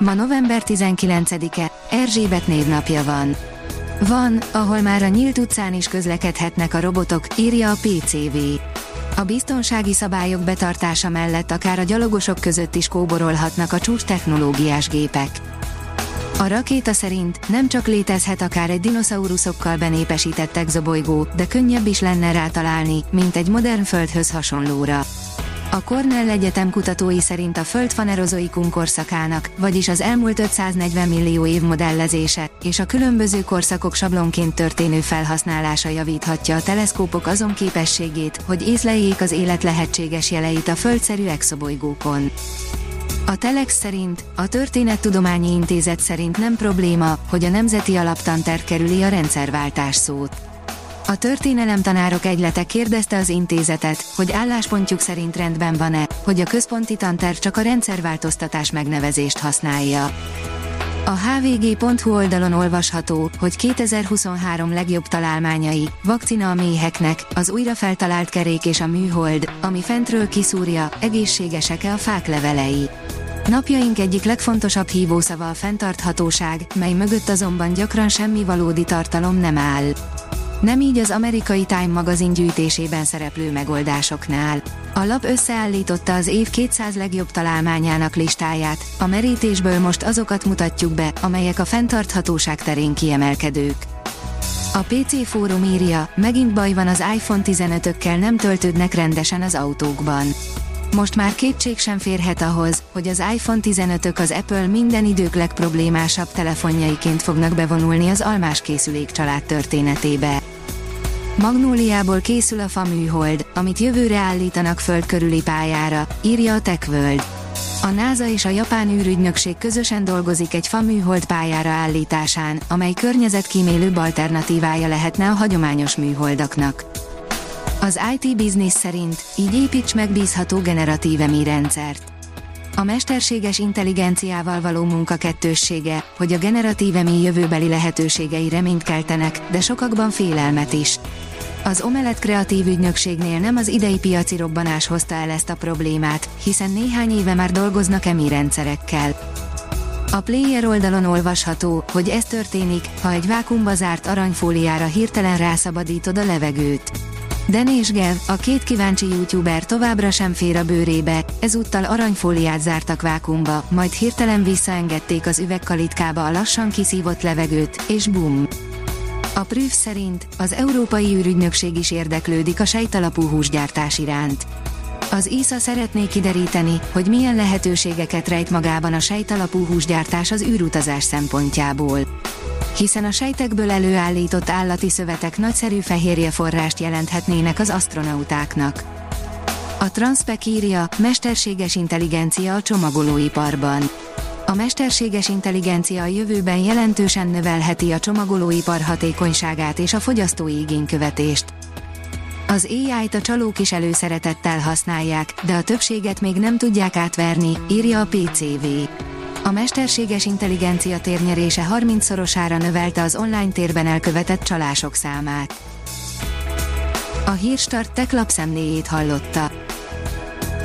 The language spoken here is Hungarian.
Ma november 19-e, Erzsébet névnapja van. Van, ahol már a nyílt utcán is közlekedhetnek a robotok, írja a PCV. A biztonsági szabályok betartása mellett akár a gyalogosok között is kóborolhatnak a csúcs technológiás gépek. A rakéta szerint nem csak létezhet akár egy dinoszauruszokkal benépesített exobolygó, de könnyebb is lenne rá találni, mint egy modern földhöz hasonlóra. A Cornell Egyetem kutatói szerint a Föld fanerozoikum korszakának, vagyis az elmúlt 540 millió év modellezése, és a különböző korszakok sablonként történő felhasználása javíthatja a teleszkópok azon képességét, hogy észleljék az élet lehetséges jeleit a földszerű exobolygókon. A Telex szerint, a Történettudományi Intézet szerint nem probléma, hogy a Nemzeti Alaptanter kerüli a rendszerváltás szót. A történelemtanárok egylete kérdezte az intézetet, hogy álláspontjuk szerint rendben van-e, hogy a központi tanterv csak a rendszerváltoztatás megnevezést használja. A hvg.hu oldalon olvasható, hogy 2023 legjobb találmányai, vakcina a méheknek, az újra feltalált kerék és a műhold, ami fentről kiszúrja, egészségesek-e a fák levelei. Napjaink egyik legfontosabb hívószava a fenntarthatóság, mely mögött azonban gyakran semmi valódi tartalom nem áll. Nem így az amerikai Time magazin gyűjtésében szereplő megoldásoknál. A lap összeállította az év 200 legjobb találmányának listáját, a merítésből most azokat mutatjuk be, amelyek a fenntarthatóság terén kiemelkedők. A PC fórum írja, megint baj van az iPhone 15-ökkel nem töltődnek rendesen az autókban. Most már kétség sem férhet ahhoz, hogy az iPhone 15-ök az Apple minden idők legproblémásabb telefonjaiként fognak bevonulni az almás készülék család történetébe. Magnóliából készül a fa műhold, amit jövőre állítanak föld körüli pályára, írja a TechWorld. A NASA és a japán űrügynökség közösen dolgozik egy fa műhold pályára állításán, amely környezetkímélőbb alternatívája lehetne a hagyományos műholdaknak. Az IT Business szerint így építs megbízható generatív EMI rendszert. A mesterséges intelligenciával való munka kettőssége, hogy a generatív EMI jövőbeli lehetőségei reményt keltenek, de sokakban félelmet is. Az Omelet kreatív ügynökségnél nem az idei piaci robbanás hozta el ezt a problémát, hiszen néhány éve már dolgoznak EMI rendszerekkel. A player oldalon olvasható, hogy ez történik, ha egy vákumba zárt aranyfóliára hirtelen rászabadítod a levegőt. Denés Gev, a két kíváncsi youtuber továbbra sem fér a bőrébe, ezúttal aranyfóliát zártak vákumba, majd hirtelen visszaengedték az üvegkalitkába a lassan kiszívott levegőt, és bum! A Prüf szerint az Európai űrügynökség is érdeklődik a sejtalapú húsgyártás iránt. Az ISA szeretné kideríteni, hogy milyen lehetőségeket rejt magában a sejtalapú húsgyártás az űrutazás szempontjából hiszen a sejtekből előállított állati szövetek nagyszerű fehérje forrást jelenthetnének az astronautáknak. A Transpec írja, mesterséges intelligencia a csomagolóiparban. A mesterséges intelligencia a jövőben jelentősen növelheti a csomagolóipar hatékonyságát és a fogyasztói igénykövetést. Az AI-t a csalók is előszeretettel használják, de a többséget még nem tudják átverni, írja a PCV. A mesterséges intelligencia térnyerése 30-szorosára növelte az online térben elkövetett csalások számát. A Hírstart tech lapszemléjét hallotta.